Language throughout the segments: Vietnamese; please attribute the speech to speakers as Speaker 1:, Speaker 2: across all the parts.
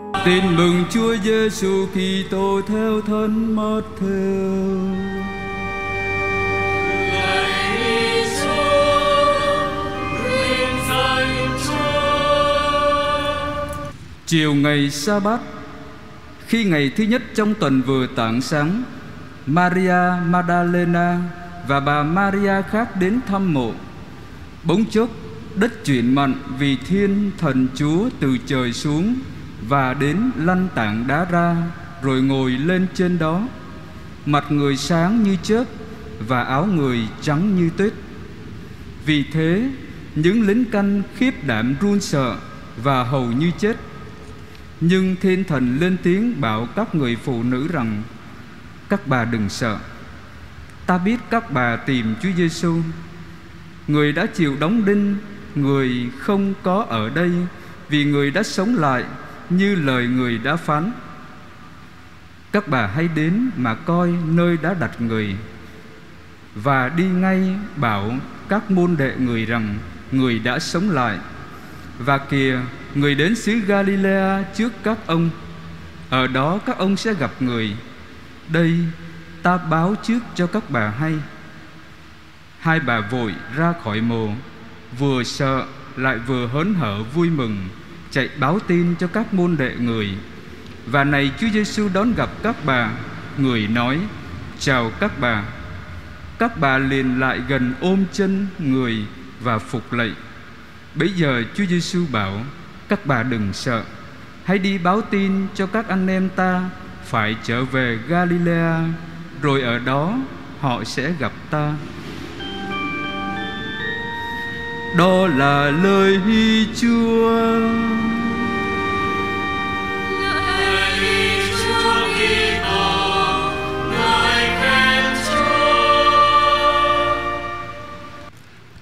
Speaker 1: Tin mừng Chúa Giêsu Kitô theo thân Matthew. Chiều ngày sa bát Khi ngày thứ nhất trong tuần vừa tảng sáng Maria Magdalena và bà Maria khác đến thăm mộ. Bỗng chốc đất chuyển mặn vì thiên thần Chúa từ trời xuống và đến lăn tảng đá ra rồi ngồi lên trên đó. Mặt người sáng như chớp và áo người trắng như tuyết. Vì thế những lính canh khiếp đảm run sợ và hầu như chết. Nhưng thiên thần lên tiếng bảo các người phụ nữ rằng Các bà đừng sợ. Ta biết các bà tìm Chúa Giêsu, Người đã chịu đóng đinh Người không có ở đây Vì người đã sống lại như lời người đã phán. Các bà hãy đến mà coi nơi đã đặt người, Và đi ngay bảo các môn đệ người rằng Người đã sống lại. Và kìa, Người đến xứ Galilea trước các ông, Ở đó các ông sẽ gặp người. Đây ta báo trước cho các bà hay. Hai bà vội ra khỏi mồ, Vừa sợ lại vừa hớn hở vui mừng. Chạy báo tin cho các môn đệ người. Và này Chúa Giêsu đón gặp các bà, Người nói, Chào các bà. Các bà liền lại gần ôm chân người Và phục lạy. Bây giờ Chúa Giêsu bảo, các bà đừng sợ, Hãy đi báo tin cho các anh em ta Phải trở về Galilea, Rồi ở đó họ sẽ gặp ta. Đó là lời Chúa.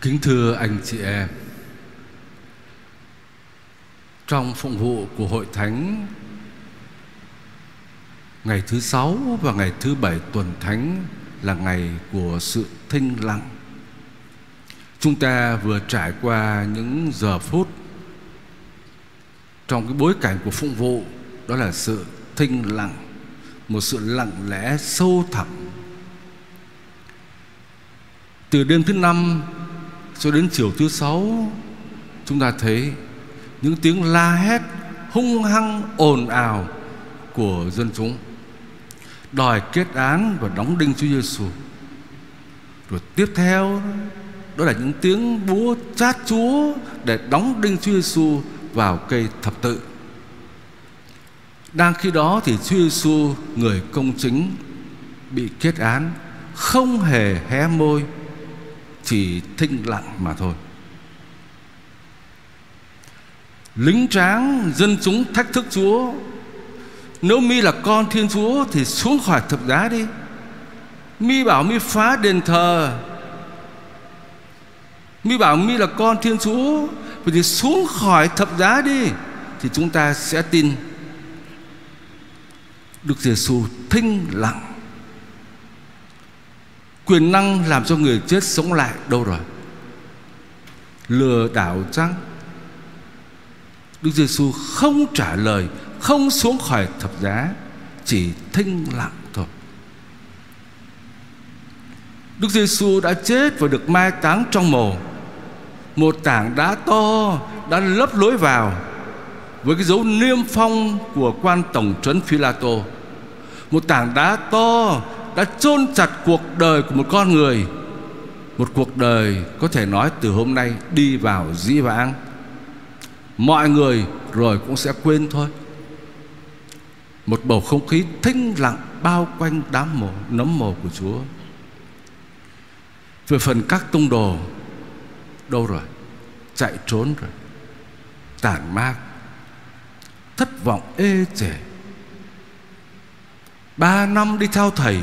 Speaker 2: Kính thưa anh chị em, trong phụng vụ của hội thánh, ngày thứ sáu và ngày thứ bảy tuần thánh là ngày của sự thinh lặng chúng ta vừa trải qua những giờ phút trong cái bối cảnh của phụng vụ, đó là sự thinh lặng, một sự lặng lẽ sâu thẳm từ đêm thứ năm cho đến chiều thứ sáu, chúng ta thấy những tiếng la hét hung hăng ồn ào của dân chúng, đòi kết án và đóng đinh Chúa Giêsu. Rồi tiếp theo đó là những tiếng búa chát Chúa để đóng đinh Chúa Giêsu vào cây thập tự. Đang khi đó thì Chúa Giêsu người công chính, bị kết án, không hề hé môi, chỉ thinh lặng mà thôi. lính tráng, dân chúng thách thức Chúa nếu mi là con Thiên Chúa thì xuống khỏi thập giá đi mi bảo mi phá đền thờ mi bảo mi là con Thiên Chúa. Vậy thì xuống khỏi thập giá đi, thì chúng ta sẽ tin Đức Giêsu thinh lặng. Quyền năng làm cho người chết sống lại đâu rồi? Lừa đảo chăng? Đức Giêsu không trả lời, Không xuống khỏi thập giá, Chỉ thinh lặng thôi. Đức Giêsu đã chết và được mai táng trong mồ. Một tảng đá to đã lấp lối vào Với cái dấu niêm phong của quan tổng trấn Phila tô Một tảng đá to đã chôn chặt cuộc đời của một con người. Một cuộc đời có thể nói từ hôm nay đi vào dĩ vãng. Mọi người rồi cũng sẽ quên thôi. Một bầu không khí thinh lặng bao quanh đám mồ nấm mồ của Chúa. Về phần các tông đồ đâu rồi? Chạy trốn rồi. Tàn mát. Thất vọng ê chề. Ba năm đi theo thầy,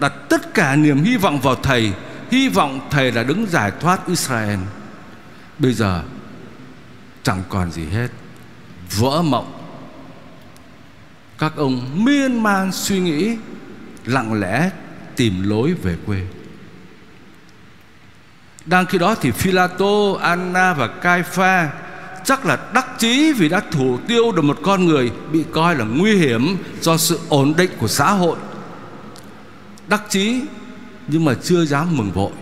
Speaker 2: đặt tất cả niềm hy vọng vào thầy. Hy vọng thầy là đứng giải thoát Israel. Bây giờ, chẳng còn gì hết. Vỡ mộng. Các ông miên man suy nghĩ, lặng lẽ tìm lối về quê đang khi đó thì Philato, Anna và Caipha chắc là đắc chí vì đã thủ tiêu được một con người bị coi là nguy hiểm do sự ổn định của xã hội. Đắc chí nhưng mà chưa dám mừng vội.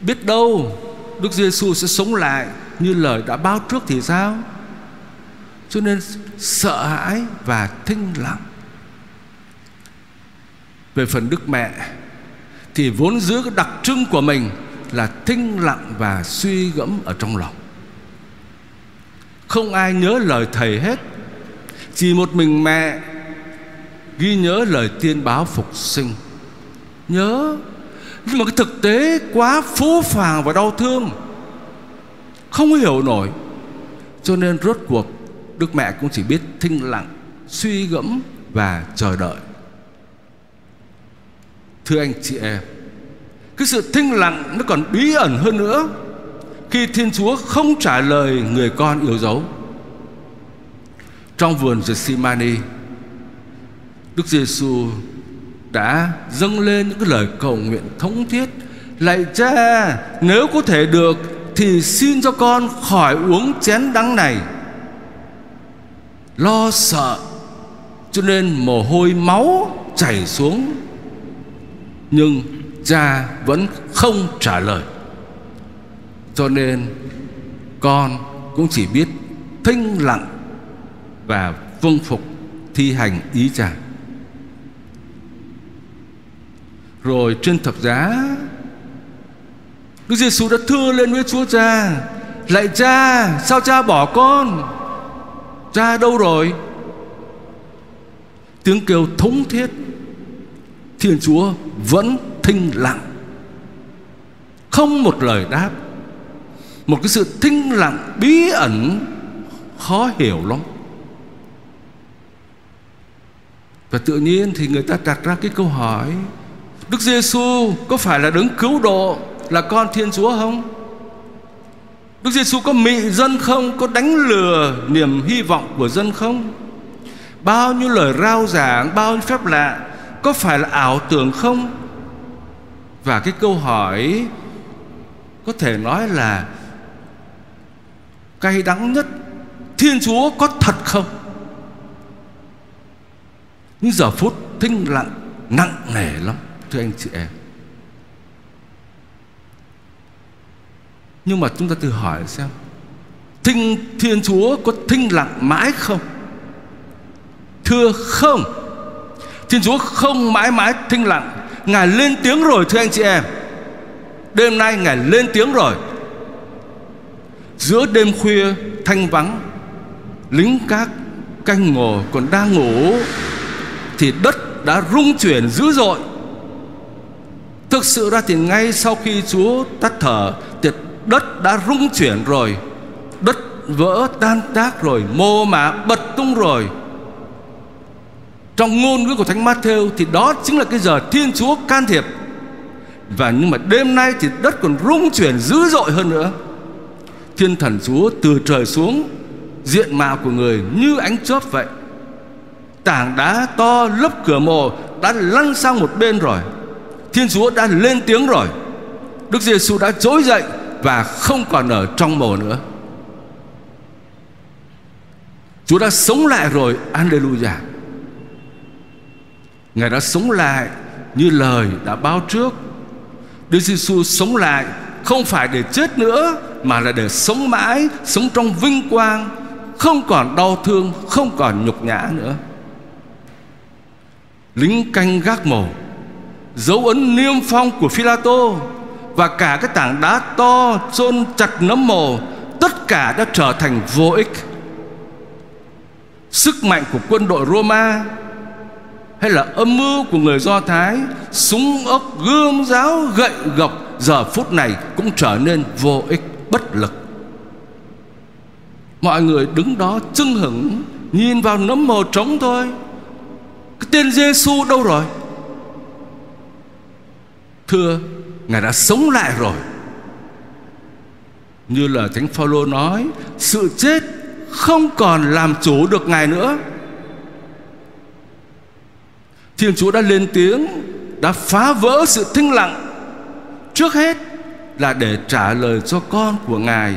Speaker 2: Biết đâu Đức Giêsu sẽ sống lại như lời đã báo trước thì sao? Cho nên sợ hãi và thinh lặng. Về phần Đức Mẹ thì vốn giữ cái đặc trưng của mình là thinh lặng và suy gẫm ở trong lòng. Không ai nhớ lời thầy hết, Chỉ một mình mẹ Ghi nhớ lời tiên báo phục sinh. Nhớ, Nhưng mà cái thực tế quá phũ phàng và đau thương. Không hiểu nổi, Cho nên rốt cuộc Đức mẹ cũng chỉ biết thinh lặng, Suy gẫm và chờ đợi. Thưa anh chị em cái sự thinh lặng nó còn bí ẩn hơn nữa khi Thiên Chúa không trả lời người con yêu dấu. Trong vườn Gethsemane, Đức Giêsu đã dâng lên những cái lời cầu nguyện thống thiết Lạy cha Nếu có thể được Thì xin cho con khỏi uống chén đắng này Lo sợ Cho nên mồ hôi máu chảy xuống Nhưng cha vẫn không trả lời. Cho nên, con cũng chỉ biết thinh lặng và vâng phục thi hành ý cha. Rồi trên thập giá, Đức Giêsu đã thưa lên với Chúa Cha, Lạy cha, Sao cha bỏ con? Cha đâu rồi? Tiếng kêu thống thiết, Thiên Chúa vẫn thinh lặng Không một lời đáp một cái sự thinh lặng bí ẩn khó hiểu lắm và tự nhiên thì người ta đặt ra cái câu hỏi Đức Giêsu có phải là đấng cứu độ là con Thiên Chúa không? Đức Giêsu có mị dân không? Có đánh lừa niềm hy vọng của dân không? Bao nhiêu lời rao giảng, bao nhiêu phép lạ có phải là ảo tưởng không? Và cái câu hỏi có thể nói là cay đắng nhất Thiên Chúa có thật không? Những giờ phút thinh lặng, Nặng nề lắm, Thưa anh chị em. Nhưng mà chúng ta tự hỏi xem, Thinh, Thiên Chúa có thinh lặng mãi không? Thưa không? Thiên Chúa không mãi mãi thinh lặng. Ngài lên tiếng rồi thưa anh chị em. Đêm nay Ngài lên tiếng rồi. Giữa đêm khuya thanh vắng, Lính các canh ngồi còn đang ngủ, Thì đất đã rung chuyển dữ dội. Thực sự ra thì ngay sau khi Chúa tắt thở Thì đất đã rung chuyển rồi. Đất vỡ tan tác rồi Mô mả bật tung rồi. Trong ngôn ngữ của Thánh Matthew Thì đó chính là cái giờ Thiên Chúa can thiệp. Và nhưng mà đêm nay thì đất còn rung chuyển dữ dội hơn nữa. Thiên thần Chúa từ trời xuống, Diện mạo của người như ánh chớp vậy. Tảng đá to lấp cửa mồ Đã lăn sang một bên rồi. Thiên Chúa đã lên tiếng rồi. Đức Giêsu đã trỗi dậy Và không còn ở trong mồ nữa. Chúa đã sống lại rồi. Alleluia. Ngài đã sống lại Như lời đã báo trước. Đức Giêsu sống lại Không phải để chết nữa, mà là để sống mãi, sống trong vinh quang, không còn đau thương, không còn nhục nhã nữa. Lính canh gác mồ, dấu ấn niêm phong của Phi-la-tô và cả cái tảng đá to chôn chặt nấm mồ, tất cả đã trở thành vô ích. Sức mạnh của quân đội Roma hay là âm mưu của người Do Thái súng ốc, gươm giáo, gậy gộc giờ phút này cũng trở nên vô ích, bất lực. Mọi người đứng đó chưng hửng, Nhìn vào nấm mồ trống thôi. Cái tên Giêsu đâu rồi? Thưa, Ngài đã sống lại rồi. Như là Thánh Phaolô nói, Sự chết không còn làm chủ được Ngài nữa. Thiên Chúa đã lên tiếng, Đã phá vỡ sự thinh lặng. Trước hết là để trả lời cho con của Ngài.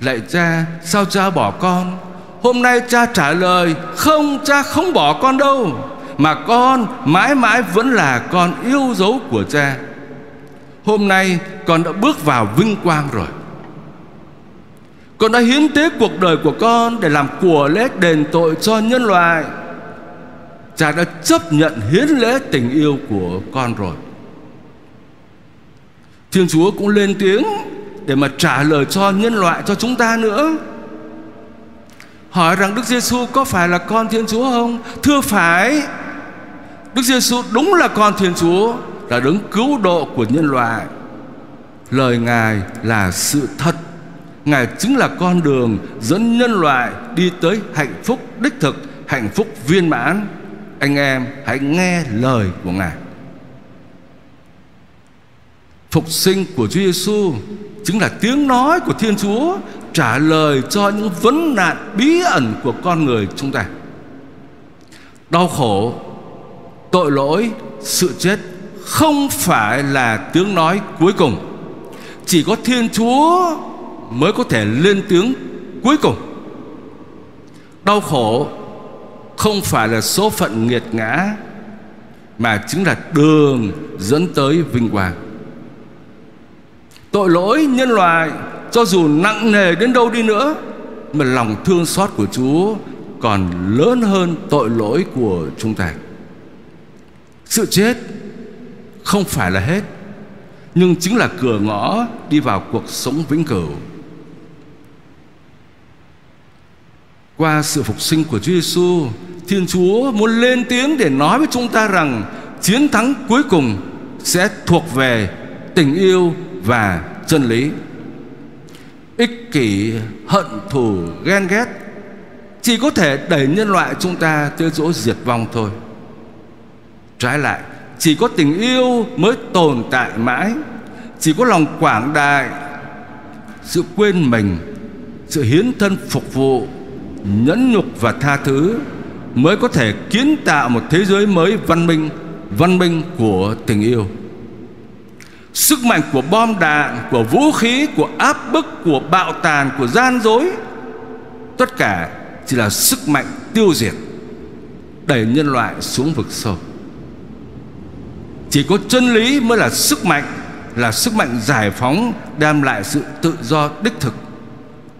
Speaker 2: Lạy cha, sao cha bỏ con? Hôm nay cha trả lời, Không, cha không bỏ con đâu, Mà con mãi mãi vẫn là con yêu dấu của cha. Hôm nay con đã bước vào vinh quang rồi. Con đã hiến tế cuộc đời của con Để làm của lễ đền tội cho nhân loại. Cha đã chấp nhận hiến lễ tình yêu của con rồi Thiên Chúa cũng lên tiếng Để mà trả lời cho nhân loại cho chúng ta nữa Hỏi rằng Đức Giêsu có phải là con Thiên Chúa không? Thưa phải Đức Giêsu đúng là con Thiên Chúa Là đấng cứu độ của nhân loại Lời Ngài là sự thật Ngài chính là con đường dẫn nhân loại đi tới hạnh phúc đích thực, hạnh phúc viên mãn. Anh em hãy nghe lời của Ngài. Phục sinh của Chúa Giêsu chính là tiếng nói của Thiên Chúa trả lời cho những vấn nạn bí ẩn của con người chúng ta. Đau khổ, tội lỗi, sự chết không phải là tiếng nói cuối cùng. Chỉ có Thiên Chúa mới có thể lên tiếng cuối cùng. Đau khổ không phải là số phận nghiệt ngã mà chính là đường dẫn tới vinh quang. Tội lỗi nhân loại cho dù nặng nề đến đâu đi nữa mà lòng thương xót của Chúa còn lớn hơn tội lỗi của chúng ta. Sự chết không phải là hết nhưng chính là cửa ngõ đi vào cuộc sống vĩnh cửu. Qua sự phục sinh của Chúa Giêsu, Thiên Chúa muốn lên tiếng để nói với chúng ta rằng chiến thắng cuối cùng sẽ thuộc về tình yêu và chân lý. Ích kỷ, hận thù, ghen ghét chỉ có thể đẩy nhân loại chúng ta tới chỗ diệt vong thôi. Trái lại, chỉ có tình yêu mới tồn tại mãi, chỉ có lòng quảng đại, sự quên mình, sự hiến thân phục vụ, nhẫn nhục và tha thứ mới có thể kiến tạo một thế giới mới văn minh văn minh của tình yêu. Sức mạnh của bom đạn, Của vũ khí, Của áp bức, Của bạo tàn, Của gian dối, Tất cả chỉ là sức mạnh tiêu diệt, Đẩy nhân loại xuống vực sâu. Chỉ có chân lý mới là sức mạnh, Là sức mạnh giải phóng, Đem lại sự tự do đích thực.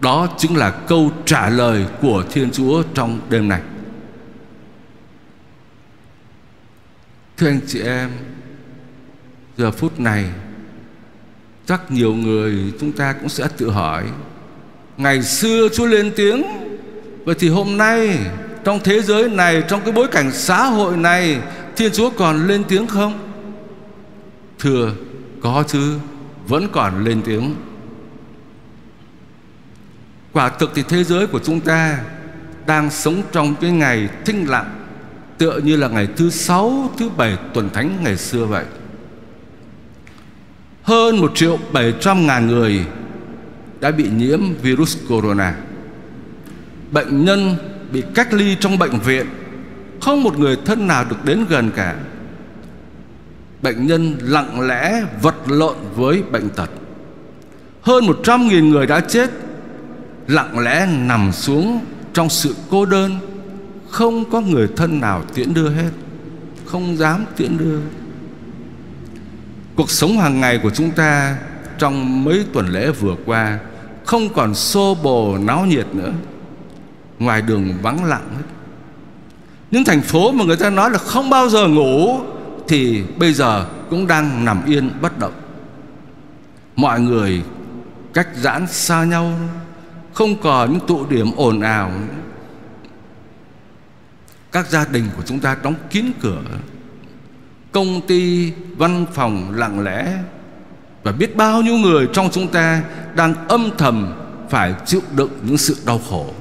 Speaker 2: Đó chính là câu trả lời Của Thiên Chúa trong đêm này Thưa anh chị em, Giờ phút này, Chắc nhiều người chúng ta cũng sẽ tự hỏi, Ngày xưa Chúa lên tiếng, Vậy thì hôm nay, Trong thế giới này, Trong cái bối cảnh xã hội này, Thiên Chúa còn lên tiếng không? Thưa, có chứ, Vẫn còn lên tiếng. Quả thực thì thế giới của chúng ta Đang sống trong cái ngày thinh lặng. Tựa như là ngày thứ sáu Thứ bảy tuần thánh ngày xưa vậy hơn 1 triệu 700 ngàn người đã bị nhiễm virus corona. Bệnh nhân bị cách ly trong bệnh viện, không một người thân nào được đến gần cả. Bệnh nhân lặng lẽ vật lộn với bệnh tật. Hơn 100.000 người đã chết, lặng lẽ nằm xuống trong sự cô đơn, không có người thân nào tiễn đưa hết, không dám tiễn đưa. Cuộc sống hàng ngày của chúng ta trong mấy tuần lễ vừa qua không còn xô bồ náo nhiệt nữa. Ngoài đường vắng lặng hết. Những thành phố mà người ta nói là không bao giờ ngủ thì bây giờ cũng đang nằm yên bất động. Mọi người cách giãn xa nhau, không còn những tụ điểm ồn ào. Các gia đình của chúng ta đóng kín cửa công ty, văn phòng lặng lẽ và biết bao nhiêu người trong chúng ta đang âm thầm phải chịu đựng những sự đau khổ.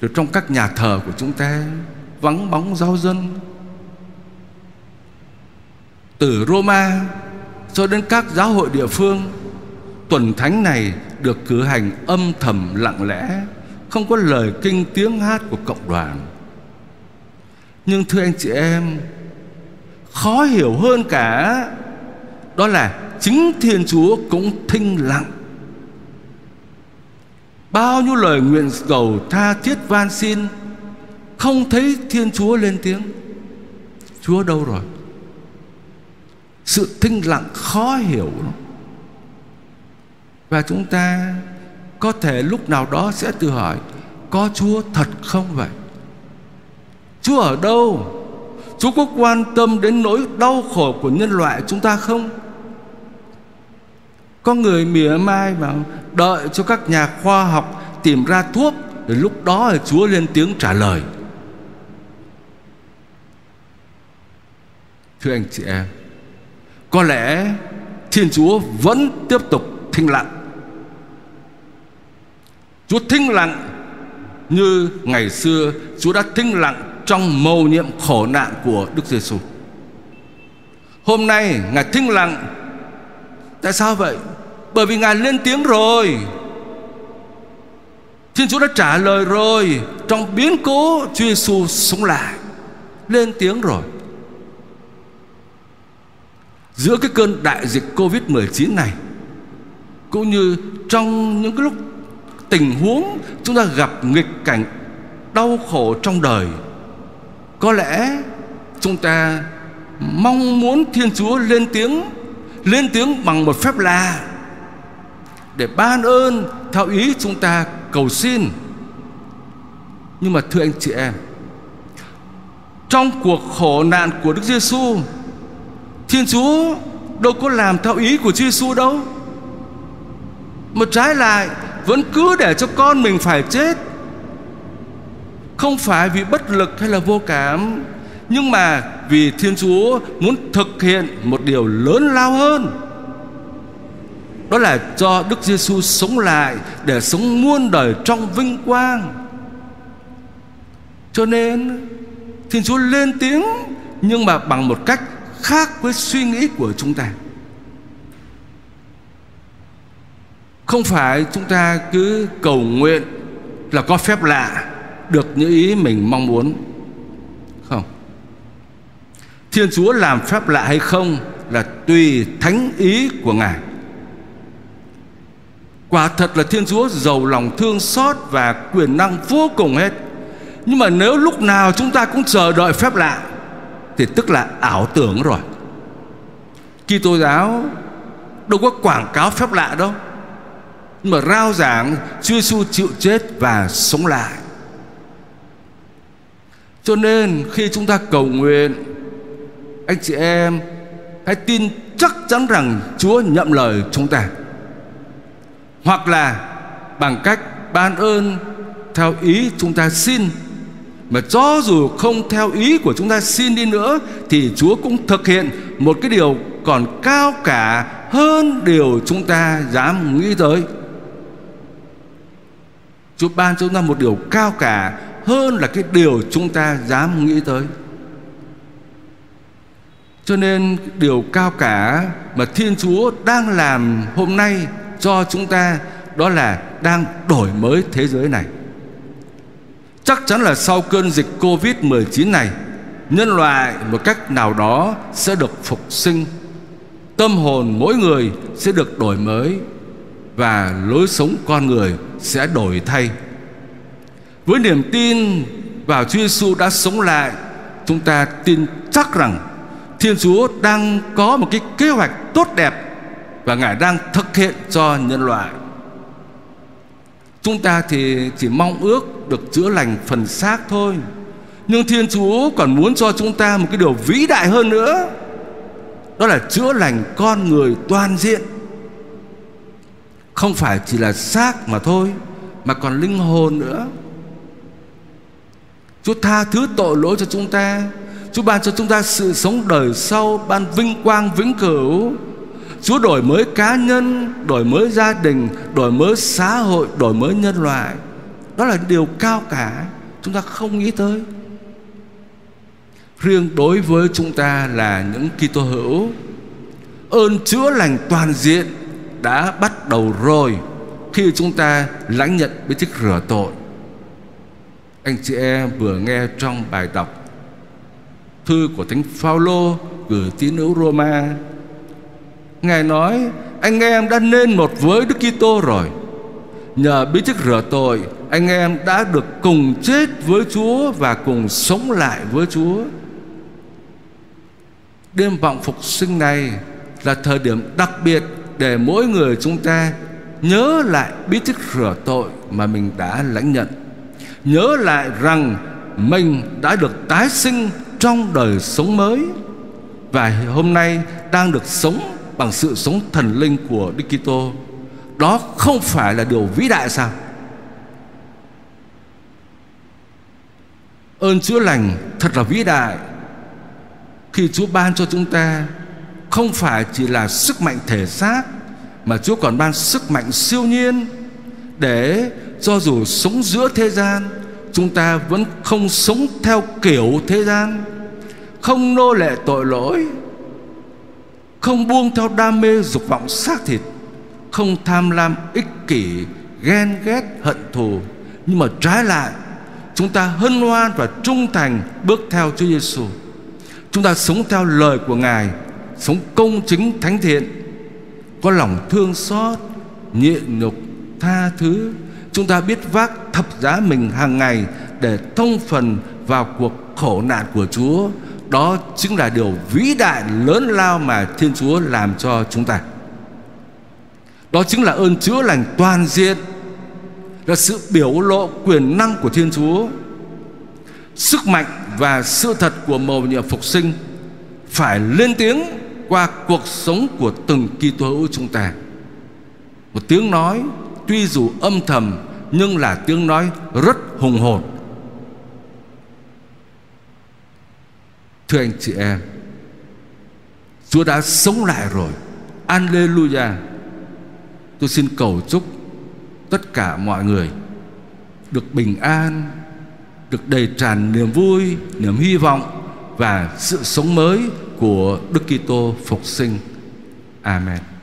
Speaker 2: Rồi trong các nhà thờ của chúng ta vắng bóng giáo dân. Từ Roma cho đến các giáo hội địa phương, tuần thánh này được cử hành âm thầm lặng lẽ, không có lời kinh tiếng hát của cộng đoàn nhưng thưa anh chị em, Khó hiểu hơn cả Đó là chính Thiên Chúa cũng thinh lặng bao nhiêu lời nguyện cầu tha thiết van xin, không thấy Thiên Chúa lên tiếng. Chúa đâu rồi? Sự thinh lặng khó hiểu Và chúng ta có thể lúc nào đó sẽ tự hỏi, Có Chúa thật không vậy? Chúa ở đâu? Chúa có quan tâm đến nỗi đau khổ của nhân loại chúng ta không? Có người mỉa mai mà đợi cho các nhà khoa học tìm ra thuốc Rồi lúc đó là Chúa lên tiếng trả lời Thưa anh chị em, Có lẽ Thiên Chúa vẫn tiếp tục thinh lặng Chúa thinh lặng Như ngày xưa, Chúa đã thinh lặng Trong mầu nhiệm khổ nạn của Đức Giêsu. Hôm nay Ngài thinh lặng. Tại sao vậy? Bởi vì Ngài lên tiếng rồi. Thiên Chúa đã trả lời rồi. Trong biến cố, Chúa Giêsu sống lại. Lên tiếng rồi. Giữa cái cơn đại dịch Covid-19 này, Cũng như trong những cái lúc tình huống Chúng ta gặp nghịch cảnh đau khổ trong đời, Có lẽ chúng ta mong muốn Thiên Chúa lên tiếng Lên tiếng bằng một phép lạ Để ban ơn theo ý chúng ta cầu xin Nhưng mà thưa anh chị em, Trong cuộc khổ nạn của Đức Giêsu Thiên Chúa đâu có làm theo ý của Chúa Giêsu đâu. Mà trái lại vẫn cứ để cho con mình phải chết. Không phải vì bất lực hay là vô cảm, nhưng mà vì Thiên Chúa muốn thực hiện một điều lớn lao hơn. Đó là cho Đức Giêsu sống lại để sống muôn đời trong vinh quang. Cho nên Thiên Chúa lên tiếng nhưng mà bằng một cách khác với suy nghĩ của chúng ta không phải chúng ta cứ cầu nguyện là có phép lạ được những ý mình mong muốn. Không. Thiên chúa làm phép lạ hay không là tùy thánh ý của ngài. Quả thật là thiên chúa giàu lòng thương xót và quyền năng vô cùng hết. Nhưng mà nếu lúc nào chúng ta cũng chờ đợi phép lạ, thì tức là ảo tưởng rồi. Kitô giáo đâu có quảng cáo phép lạ đâu mà rao giảng, Chúa Giêsu chịu chết và sống lại. Cho nên khi chúng ta cầu nguyện, anh chị em hãy tin chắc chắn rằng Chúa nhậm lời chúng ta. Hoặc là bằng cách ban ơn theo ý chúng ta xin. Mà cho dù không theo ý của chúng ta xin đi nữa, thì Chúa cũng thực hiện một cái điều còn cao cả hơn điều chúng ta dám nghĩ tới. Chúa ban cho chúng ta một điều cao cả hơn là cái điều chúng ta dám nghĩ tới. Cho nên điều cao cả mà Thiên Chúa đang làm hôm nay cho chúng ta đó là đang đổi mới thế giới này. Chắc chắn là sau cơn dịch Covid-19 này, Nhân loại một cách nào đó sẽ được phục sinh Tâm hồn mỗi người sẽ được đổi mới và lối sống con người sẽ đổi thay. Với niềm tin vào Chúa Giêsu đã sống lại, Chúng ta tin chắc rằng Thiên Chúa đang có một cái kế hoạch tốt đẹp Và Ngài đang thực hiện cho nhân loại. Chúng ta thì chỉ mong ước được chữa lành phần xác thôi, Nhưng Thiên Chúa còn muốn cho chúng ta một cái điều vĩ đại hơn nữa, Đó là chữa lành con người toàn diện. Không phải chỉ là xác mà thôi, Mà còn linh hồn nữa. Chúa tha thứ tội lỗi cho chúng ta. Chúa ban cho chúng ta sự sống đời sau, Ban vinh quang, vĩnh cửu. Chúa đổi mới cá nhân, Đổi mới gia đình, Đổi mới xã hội, Đổi mới nhân loại. Đó là điều cao cả. Chúng ta không nghĩ tới. Riêng đối với chúng ta là những Kitô hữu. Ơn chữa lành toàn diện. Đã bắt đầu rồi Khi chúng ta lãnh nhận bí tích rửa tội. Anh chị em vừa nghe trong bài đọc Thư của Thánh Phaolô gửi tín hữu Roma. Ngài nói Anh em đã nên một với Đức Kitô rồi. Nhờ bí tích rửa tội, anh em đã được cùng chết với Chúa và cùng sống lại với Chúa. Đêm vọng phục sinh này là thời điểm đặc biệt để mỗi người chúng ta nhớ lại bí tích rửa tội mà mình đã lãnh nhận. Nhớ lại rằng mình đã được tái sinh trong đời sống mới và hôm nay đang được sống bằng sự sống thần linh của Đức Kitô. Đó không phải là điều vĩ đại sao? Ơn chữa lành thật là vĩ đại khi Chúa ban cho chúng ta không phải chỉ là sức mạnh thể xác, mà Chúa còn ban sức mạnh siêu nhiên để cho dù sống giữa thế gian, chúng ta vẫn không sống theo kiểu thế gian, không nô lệ tội lỗi, không buông theo đam mê dục vọng xác thịt, không tham lam ích kỷ, ghen ghét, hận thù. Nhưng mà trái lại, chúng ta hân hoan và trung thành bước theo Chúa Giêsu chúng ta sống theo lời của Ngài sống công chính thánh thiện, có lòng thương xót, nhịn nhục, tha thứ. Chúng ta biết vác thập giá mình hàng ngày để thông phần vào cuộc khổ nạn của Chúa. Đó chính là điều vĩ đại lớn lao mà Thiên Chúa làm cho chúng ta. Đó chính là ơn chữa lành toàn diện, là sự biểu lộ quyền năng của Thiên Chúa. Sức mạnh và sự thật của mầu nhiệm phục sinh phải lên tiếng qua cuộc sống của từng Kitô hữu chúng ta. Một tiếng nói tuy dù âm thầm nhưng là tiếng nói rất hùng hồn. Thưa anh chị em, Chúa đã sống lại rồi. Alleluia. Tôi xin cầu chúc tất cả mọi người được bình an, được đầy tràn niềm vui, niềm hy vọng và sự sống mới của Đức Kitô phục sinh. Amen.